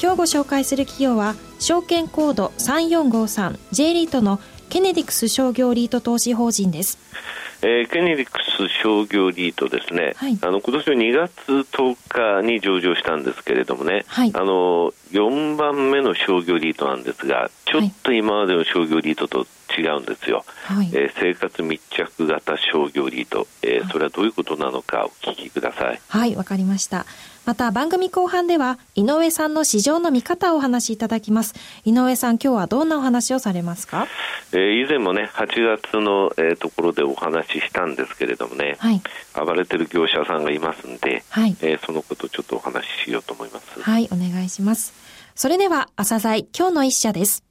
今日ご紹介する企業は証券コード 3453J リートのケネディクス商業リート投資法人です。えー、ケネディクス商業リートですね、はい、あの今年の2月10日に上場したんですけれどもね、はい、あの4番目の商業リートなんですが、ちょっと今までの商業リートと違うんですよ、はい、えー、生活密着型商業リート、えー、それはどういうことなのかお聞きください。はいわかりました。また番組後半では井上さんの市場の見方をお話しいただきます。井上さん今日はどんなお話をされますか、えー、以前もね8月の、えー、ところでお話ししたんですけれどもね、はい、暴れてる業者さんがいますんで、はい。えー、そのことをちょっとお話ししようと思います。はいお願いします。それでは朝鮮今日の一社です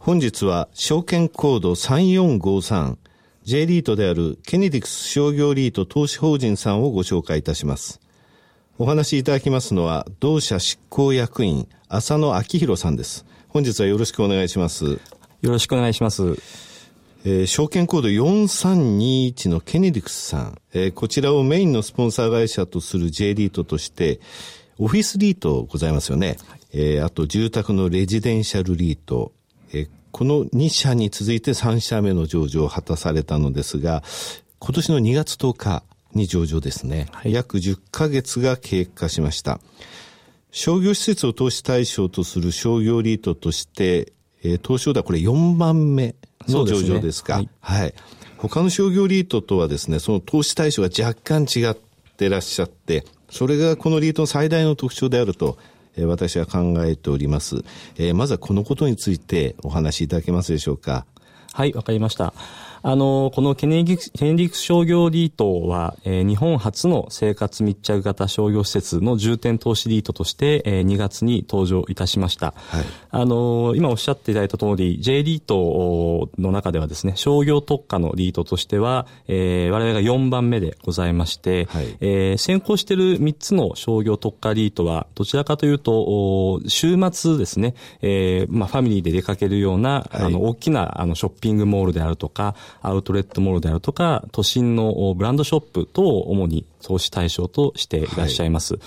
本日は証券コード3453 J リートであるケネディクス商業リート投資法人さんをご紹介いたします。お話しいただきますのは、同社執行役員、浅野明宏さんです。本日はよろしくお願いします。よろしくお願いします。えー、証券コード4321のケネディクスさん、えー、こちらをメインのスポンサー会社とする J リートとして、オフィスリートございますよね。はい、えー、あと住宅のレジデンシャルリート、えー、この2社に続いて3社目の上場を果たされたのですが、今年の2月10日に上場ですね。はい、約10ヶ月が経過しました。商業施設を投資対象とする商業リートとして、えー、東証ではこれ4番目の上場ですか。すね、はい、はい。他の商業リートとはですね、その投資対象が若干違ってらっしゃって、それがこのリートの最大の特徴であるとえ私は考えております。えまずはこのことについてお話しいただけますでしょうか。はい、わかりました。あの、このケネディクス、ケネディクス商業リートは、えー、日本初の生活密着型商業施設の重点投資リートとして、えー、2月に登場いたしました。はい、あの、今おっしゃっていただいた通り、J リートの中ではですね、商業特化のリートとしては、えー、我々が4番目でございまして、はい、えー、先行している3つの商業特化リートは、どちらかというと、週末ですね、えー、まあ、ファミリーで出かけるような、はい、あの、大きな、あの、ショッピングモールであるとか、アウトレットモールであるとか、都心のブランドショップ等を主に投資対象としていらっしゃいます。はい、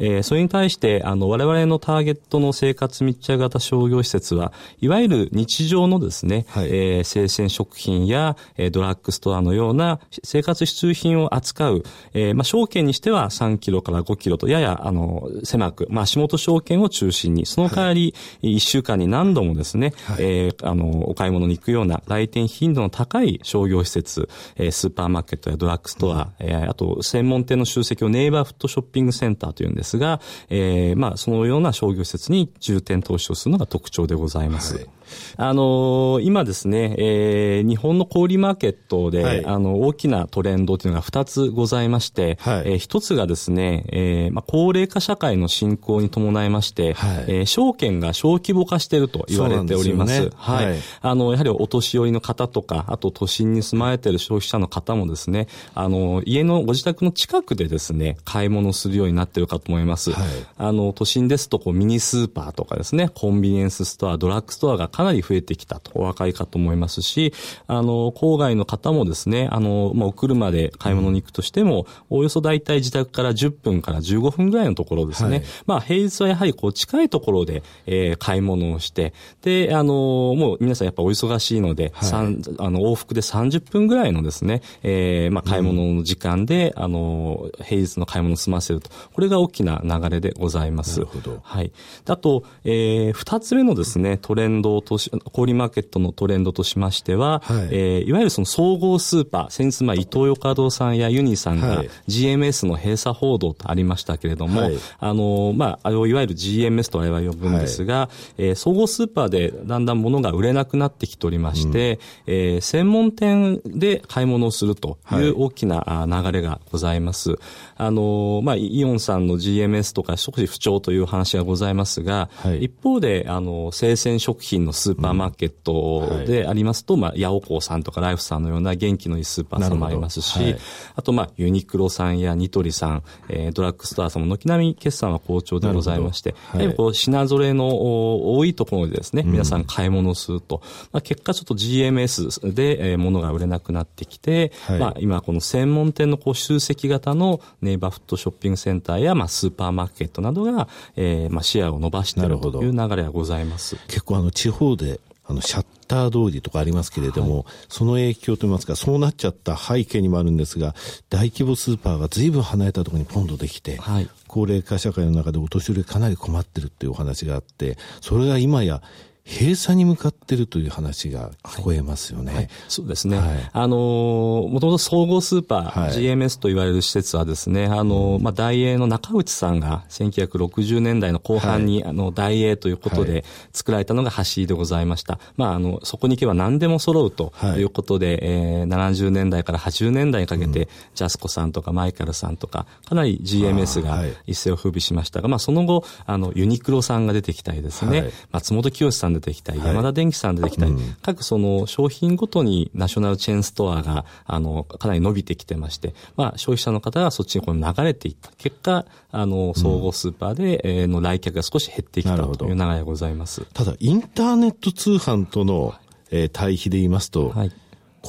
えー、それに対して、あの、我々のターゲットの生活密着型商業施設は、いわゆる日常のですね、はい、えー、生鮮食品や、えー、ドラッグストアのような生活必需品を扱う、えー、まあ、証券にしては3キロから5キロとやや、あの、狭く、まあ、足元証券を中心に、その代わり、1週間に何度もですね、はい、えー、あの、お買い物に行くような来店頻度の高い商業施設、えー、スーパーマーケットやドラッグストア、うん、えー、あと、専門店の集積をネイバーフットショッピングセンターというんですが、えー、まあ、そのような商業施設に重点投資をするのが特徴でございます。はいあのー、今ですね、えー、日本の小売マーケットで、はい、あの、大きなトレンドというのが2つございまして、はい、えー、1つがですね、えー、まあ、高齢化社会の進行に伴いまして、はい、えー、証券が小規模化していると言われております。すね、はい、はい。あの、やはりお年寄りの方とか、あと都心に住まれている消費者の方もですね、あの、家のご自宅の近くでですね、買い物するようになっているかと思います。はい、あの、都心ですと、こう、ミニスーパーとかですね、コンビニエンスストア、ドラッグストアがかなり増えてきたと、お若いかと思いますし、あの、郊外の方もですね、あの、まあ、お車で買い物に行くとしても、およそ大体自宅から10分から15分ぐらいのところですね。はい、まあ、平日はやはりこう、近いところで、えー、買い物をして、で、あの、もう皆さんやっぱお忙しいので、はい、あの、往復で30分ぐらいのですね、えー、まあ、買い物の時間で、うん、あの、平日の買い物を済ませると。これが大きな流れでございます。なるほど。はい。あと、えー、二つ目のですね、トレンド投資、小売マーケットのトレンドとしましては、はい、えー、いわゆるその総合スーパー、先日、まあ、伊東洋華堂さんやユニさんが GMS の閉鎖報道とありましたけれども、はい、あの、まあ、あれをいわゆる GMS と我々呼ぶんですが、はい、えー、総合スーパーでだんだん物が売れなくなってきておりまして、うん、えー、専門店で買い物をするという大きな流れがございます。あの、まあ、イオンさんの GMS とか少し不調という話がございますが、はい、一方で、あの、生鮮食品のスーパーマーケットでありますと、うんはい、まあ、ヤオコーさんとかライフさんのような元気のいいスーパーさんもありますし、はい、あと、まあ、ユニクロさんやニトリさん、えー、ドラッグストアさんも軒並み決算は好調でございまして、はい、こう品揃えの多いところでですね、皆さん買い物をすると、まあ、結果ちょっと GMS で、えー、物が売れなくなってきて、まあ、今この専門店のこう集積型のネイバーフットショッピングセンターや、まあ、スーパーマーケットなどが、えー、まあ、シェアを伸ばしているという流れはございます。結構あの、地方で、あの、シャッター通りとかありますけれども、はい、その影響といいますか、そうなっちゃった背景にもあるんですが、大規模スーパーが随分離れたところにポンとできて、はい、高齢化社会の中でお年寄りかなり困ってるっていうお話があって、それが今や閉鎖に向かってるという話が聞こえますよね。はい。はい、そうですね。はい、あの、もともと総合スーパー、GMS と言われる施設はですね、あの、うん、まあ、大英の中内さんが1960年代の後半に、あの、大英ということで作られたのが橋でございました。まあ、あの、そこに行けば何でも揃うとい。うことで、えー、70年代から80年代にかけて、うん、ジャスコさんとかマイカルさんとか、かなり GMS が一世を風靡しましたが、まあ、その後、あの、ユニクロさんが出てきたりですね、松本清さん出てきたり、山田電機さん出てきたり、はい、各その商品ごとにナショナルチェーンストアが、あの、かなり伸びてきてまして、まあ、消費者の方がそっちにこう流れていった。結果、あの、総合スーパーで、えの来客が少し減ってきたという流れがございます。ただ、インターネット通販との、えー、対比で言いますと、はい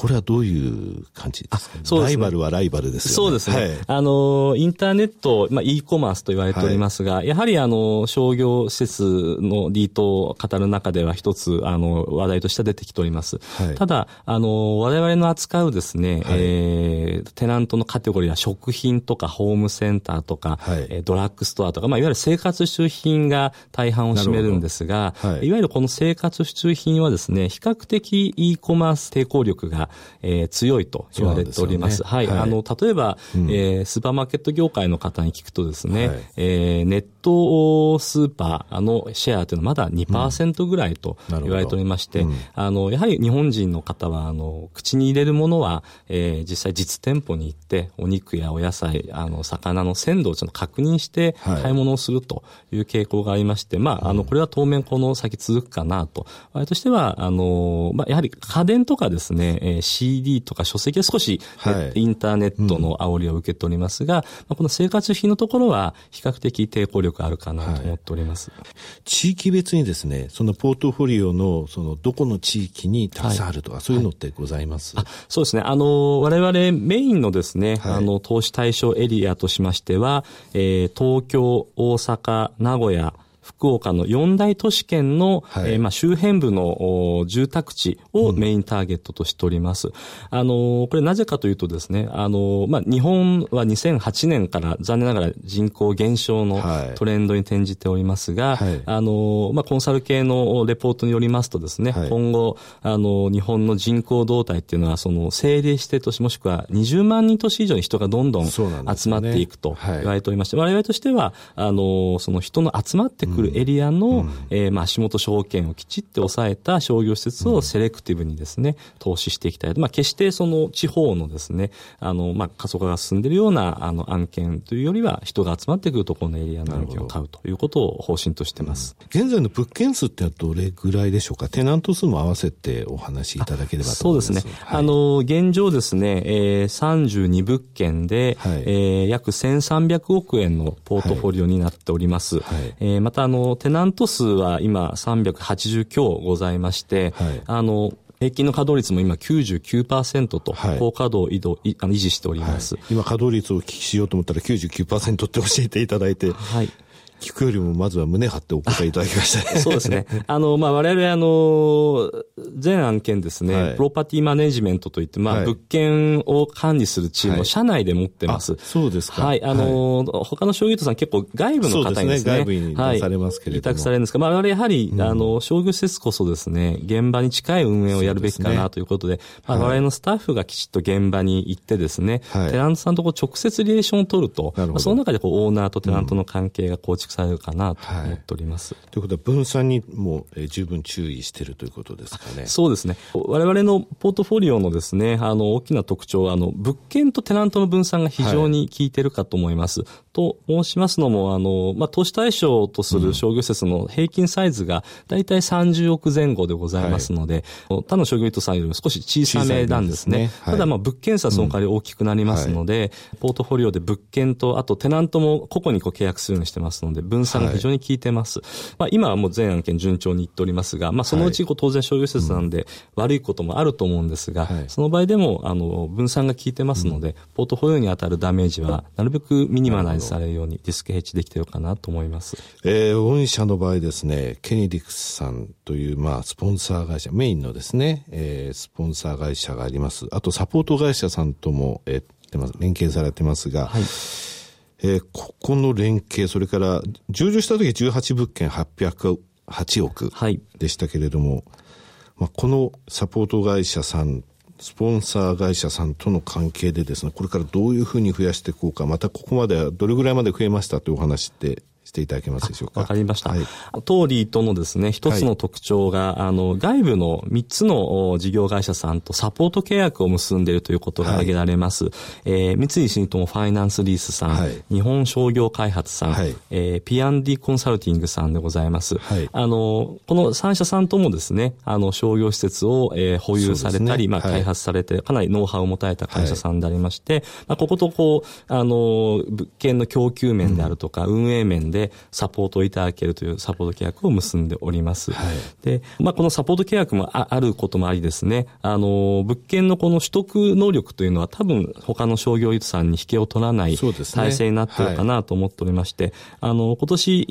これはどういう感じですか、ね、そうですね、ライバルはライバルですよね。そうですね。はい、あの、インターネット、まあ、e コマースと言われておりますが、はい、やはりあの、商業施設のリートを語る中では一つ、あの、話題として出てきております。はい、ただ、あの、我々の扱うですね、はい、えー、テナントのカテゴリーは食品とかホームセンターとか、はい、ドラッグストアとか、まあ、いわゆる生活必需品が大半を占めるんですが、はい、いわゆるこの生活必需品はですね、比較的 e コマース抵抗力がえー、強いと言われております。すね、はい、はい、あの、例えば、うん、えー、スーパーマーケット業界の方に聞くとですね、はい、えー、ネットスーパーのシェアというのはまだ2%ぐらいと言われておりまして、うん。うん、あの、やはり日本人の方は、あの、口に入れるものは、えー、実際実店舗に行って、お肉やお野菜、あの、魚の鮮度をちょっと確認して買い物をするという傾向がありまして、まあ、あの、これは当面この先続くかなと。我々としては、あの、まあ、やはり家電とかですね、えー、CD とか書籍は少し、はい、インターネットの煽りを受けておりますが、まあ、この生活費のところは比較的抵抗力あるかなと思っております。はい、地域別にですね、そのポートフォリオの、その、どこの地域にたくさんあるとか、はい、そういうのってございます、そうですね。あの、我々メインのですね、あの、投資対象エリアとしましては、えー、東京、大阪、名古屋、福岡の四大都市圏の、はい、えー、まあ、周辺部の住宅地をメインターゲットとしております。うん、あの、これなぜかというとですね、あの、まあ、日本は2008年から残念ながら人口減少のトレンドに転じておりますが、はい、あの、まあ、コンサル系のレポートによりますとですね、はい、今後、あの、日本の人口動態っていうのは、その政令指定都市もしくは20万人都市以上に人がどんどん集まっていくと言われておりまして、ねはい、我々としては、あの、その人の集まってくるエリアの、うん、えー、まあ、足元証券をきちっと抑えた商業施設をセレクティブにですね、投資していきたい。まあ、決してその地方のですね、あの、まあ、過疎化が進んでいるような、あの、案件というよりは、人が集まってくるところのエリアの案件を買うということを方針としてます。うん、現在の物件数ってどれぐらいでしょうか？テナント数も合わせてお話しいただければと思います。そうですね。はい、あの、現状ですね、えー、32物件で、はい、えー、約1300億円のポートフォリオになっております。はい、えー、また、あの、テナント数は今380強ございまして、はい、あの、平均の稼働率も今99%と、高稼働移動、あの維持しております、はい、今稼働率をお聞きしようと思ったら99%って教えていただいて。はい。聞くよりもまずは胸張ってお答えいただきましたね。そうですね。あの、まあ、我々、あの、全案件ですね、はい、プロパティマネジメントといって、まあ、物件を管理するチームを社内で持ってます。そうですか。はい。あの、他の商業とさん結構外部の方にですね。外部に出されますけれども。委託されるんですが、まあ、我々やはり、あの、商業施設こそですね、現場に近い運営をやるべきかなということで、まあ、我々のスタッフがきちっと現場に行ってですね、テナントさんとこう直接リレーションを取ると、まあ、その中でこうオーナーとテナントの関係が構築されるかなと思っております。ということは分散にも、えー、十分注意しているということですかね。そうですね。我々のポートフォリオのですね、あの、大きな特徴は、あの、物件とテナントの分散が非常に効いてるかと思います。はい、と申しますのも、あの、まあ、投資対象とする商業施設の平均サイズが大体30億前後でございますので、はい、他の商業糸さんよりも少し小さめなんですね。すねはい、ただ、まあ、物件差その代わり大きくなりますので、うん、ポートフォリオで物件と、あとテナントも個々にこう契約するようにしてますので、分散が非常に効いてます。まあ、今はもう全案件順調にいっておりますが、まあ、そのうちこう当然商業施設なんで、悪いこともあると思うんですが、その場合でも、あの、分散が効いてますので、ポートフォリオに当たるダメージは、なるべくミニマライズされるようにディスクヘッジできてるかなと思います。えー、御社の場合ですね、ケニディクスさんという、まあ、スポンサー会社、メインのですね、えー、スポンサー会社があります。あと、サポート会社さんとも、えー、連携されてますが、はいえー、ここの連携、それから、上場した時18物件808億でしたけれども、はい、まあ、このサポート会社さん、スポンサー会社さんとの関係でですね、これからどういうふうに増やしていこうか、またここまではどれぐらいまで増えましたというお話ってしていただけますでしょうか。わかりました。はい、当リートのですね、一つの特徴が、はい、あの、外部の三つの事業会社さんとサポート契約を結んでいるということが挙げられます。はい、えー、三井住友ファイナンスリースさん、はい、日本商業開発さん、はい、えー、P&D コンサルティングさんでございます。はい、あの、この三社さんともですね、あの、商業施設を、えー、保有されたり、ね、まあ、開発されて、かなりノウハウを持たれた会社さんでありまして、まあ、こことこう、あの、物件の供給面であるとか、うん、運営面でサポートをいただけるというサポート契約を結んでおります。はい、で、まあ、このサポート契約もあることもありですね、あの、物件のこの取得能力というのは多分他の商業ユーさんに引けを取らない体制になってるかなと思っておりまして、ねはい、あの、今年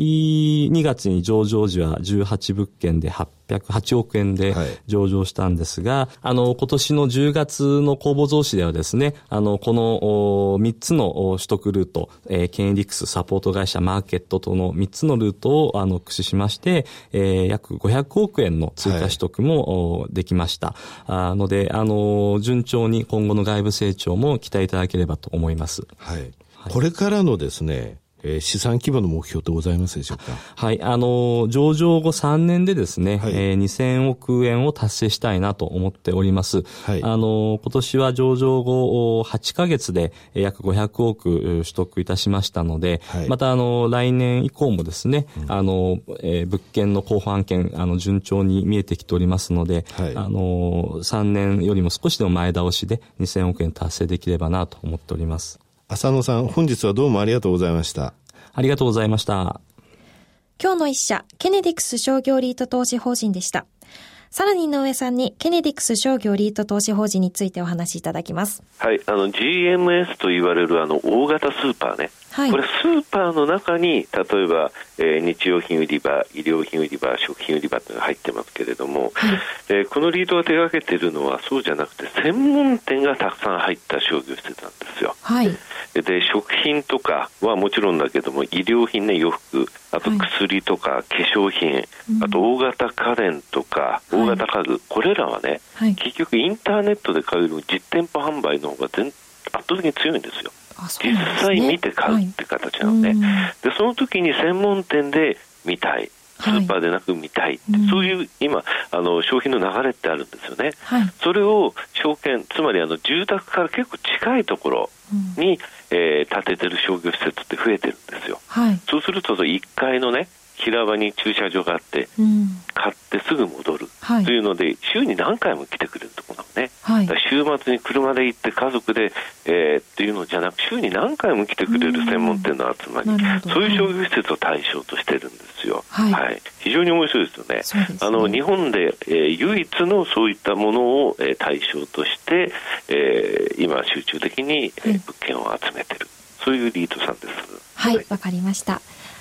2月に上場時は18物件で8 808億円で上場したんですが、はい、あの、今年の10月の公募増資ではですね、あの、この3つの取得ルート、えー、ケンエリクスサポート会社マーケットとの3つのルートをあの駆使しまして、えー、約500億円の追加取得も、はい、できました。あので、あの、順調に今後の外部成長も期待いただければと思います。はい。はい、これからのですね、えー、資産規模の目標ってございますでしょうか？はい、あの、上場後3年でですね、はい、えー、2000億円を達成したいなと思っております。はい、あの、今年は上場後8ヶ月で約500億取得いたしましたので、はい、またあの、来年以降もですね、うん、あの、えー、物件の候補案件、あの、順調に見えてきておりますので、はい、あの、3年よりも少しでも前倒しで2000億円達成できればなと思っております。浅野さん、本日はどうもありがとうございました。ありがとうございました。今日の一社、ケネディクス商業リート投資法人でした。さらに井上さんにケネディクス商業リート投資法人についてお話しいただきます。はい、あの GMS と言われるあの大型スーパーね。はい、これスーパーの中に例えば、えー、日用品売り場、医療品売り場、食品売り場というのが入ってますけれども、はい、えー、このリードが手がけているのはそうじゃなくて専門店がたくさん入った商業施設なんですよ。はい、で食品とかはもちろんだけども医療品ね洋服あと薬とか化粧品、はい、あと大型家電とか大型家具、はい、これらはね、はい、結局インターネットで買える実店舗販売の方が全圧倒的に強いんですよ。すね、実際見て買うって形なので,、でその時に専門店で見たいスーパーでなく見たい、はい、そういう今あの消費の流れってあるんですよね、はい、それを証券つまりあの住宅から結構近いところに、うん、えー、建ててる商業施設って増えてるんですよ、はい、そうすると1階のね平場に駐車場があって、うん、買ってすぐ戻る、はい、というので週に何回も来てくれるところなのね、はい、週末に車で行って家族で、えー、っていうのじゃなく週に何回も来てくれる専門店の集まり、そういう商業施設を対象としてるんですよ、はい、はい、非常に面白いですよね、ね、あの日本で、えー、唯一のそういったものを、えー、対象として、えー、今集中的に、えー、物件を集めてる。そういうリートさんです。はいわ、かりました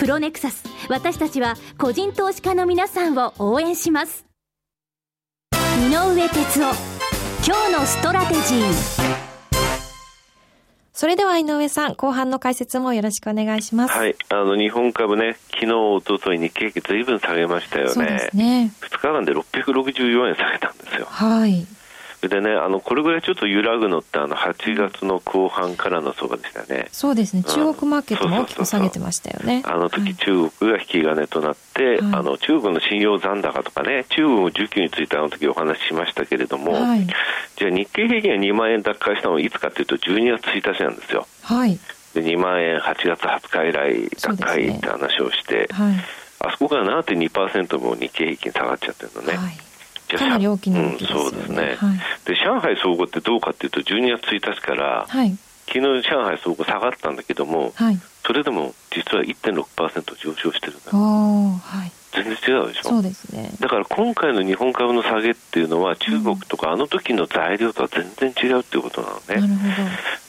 プロネクサス私たちは個人投資家の皆さんを応援します井上哲夫今日のストラテジーそれでは井上さん、後半の解説もよろしくお願いします。はい。あの、日本株ね、昨日、おととい日経平均ずいぶん下げましたよね。そうですね。2日間で664円下げたんですよ。はい。でね、あのこれぐらいちょっと揺らぐのって、あの8月の後半からの相場でしたね。そうですね、中国マーケットも大きく下げてましたよね。あの時、中国が引き金となって、はい、あの中国の信用残高とかね、中国の需給についてあの時お話ししましたけれども、はい、じゃあ日経平均が2万円奪回したのはいつかというと、12月1日なんですよ。はい、で2万円8月20日以来高いって話をして、ねはい、あそこから7.2%も日経平均下がっちゃってるのね。はいかなり大きな動きですよね、うん、そうですね、はい、で上海総合ってどうかっていうと12月1日から、はい、昨日上海総合下がったんだけども、はい、それでも実は1.6%上昇してるんだ、はい、全然違うでしょ？そうですね。だから今回の日本株の下げっていうのは中国とかあの時の材料とは全然違うっていうことなのね、なるほど。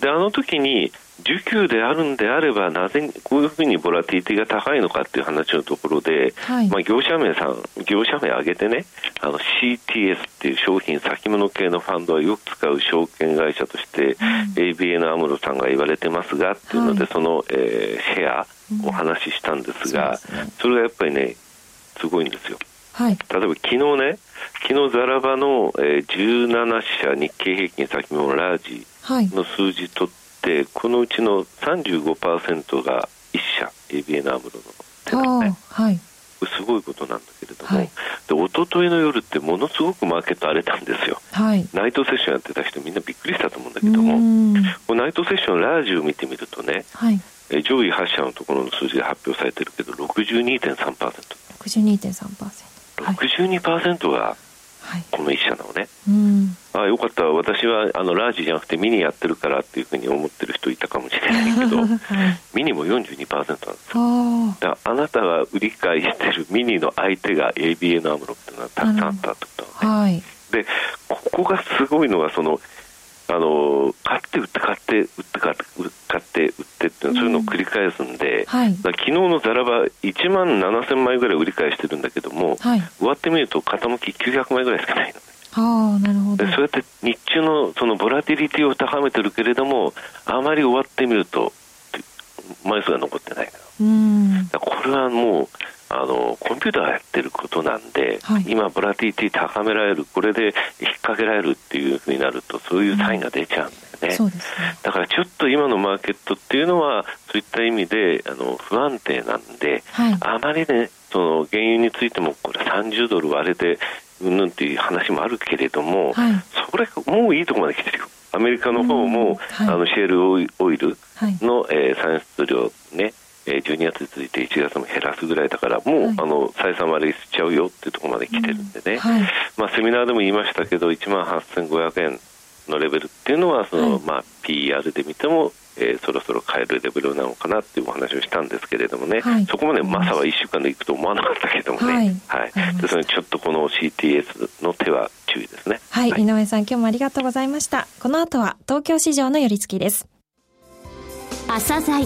であの時に需給であるんであれば、なぜこういうふうにボラティティが高いのかっていう話のところで、はい、まあ、業者名さん、業者名挙げてね、あの CTS っていう商品先物系のファンドはよく使う証券会社として、うん、ABN アムロさんが言われてますがっていうので、はい、その、えー、シェアお話ししたんですが、うんそね、それがやっぱりね、すごいんですよ。はい、例えば昨日ね、昨日ザラバの、えー、17社日経平均先物ラージの数字とって、このうちの35%が1社 ABN アムロの手なんね、はい、すごいことなんだけれども、はい、で一昨日の夜ってものすごくマーケット荒れたんですよ、はい、ナイトセッションやってた人みんなびっくりしたと思うんだけども。このナイトセッションラージを見てみるとね、はい、え上位8社のところの数字が発表されてるけど62.3%。62.3%。62%がこの1社なのね、はい、あよかった。私はあのラージじゃなくてミニやってるからっていうふうに思ってる人いたかもしれないけど、はい、ミニも42%なんですよ。だあなたが売り買いしてるミニの相手が ABN アムロっていうのはたくさんあったってことなのね、はい、でここがすごいのがそのあの買って売って買って売って買って買って売ってってそういうのを繰り返すんで、うんはい、昨日のザラバ1万7000枚ぐらい売り買いしてるんだけども、はい、終わってみると傾き900枚ぐらいしかないの。あなるほど。そうやって日中のそのボラティリティを高めてるけれどもあまり終わってみると枚数が残ってないうん。これはもうあのコンピューターがやってることなんで、はい、今、ボラティティ高められる、これで引っ掛けられるっていうふうになると、そういうサインが出ちゃうんだよね。うん、ね。だからちょっと今のマーケットっていうのは、そういった意味であの不安定なんで、はい、あまりね、その原油についても、これ30ドル割れて、うんぬんっていう話もあるけれども、はい、それもういいところまで来てるよ。アメリカの方も、うん。はい、あのシェールオイルの、はい、えー、産出量ね、12月に続いて1月も減らすぐらいだから、もう、はい、あの採算割れしちゃうよっていうところまで来てるんでね、うんはい、まあ、セミナーでも言いましたけど、1万8500円のレベルっていうのは、その、はい、まあ、PR で見ても、えー、そろそろ買えるレベルなのかなっていうお話をしたんですけれどもね、はい、そこまでまさは1週間でいくと思わなかったけどもね、はい、はい、ですのでちょっとこの CTS の手は注意ですね。はい、井上さん、今日もありがとうございました。この後は東京市場の寄り付きです。朝鮮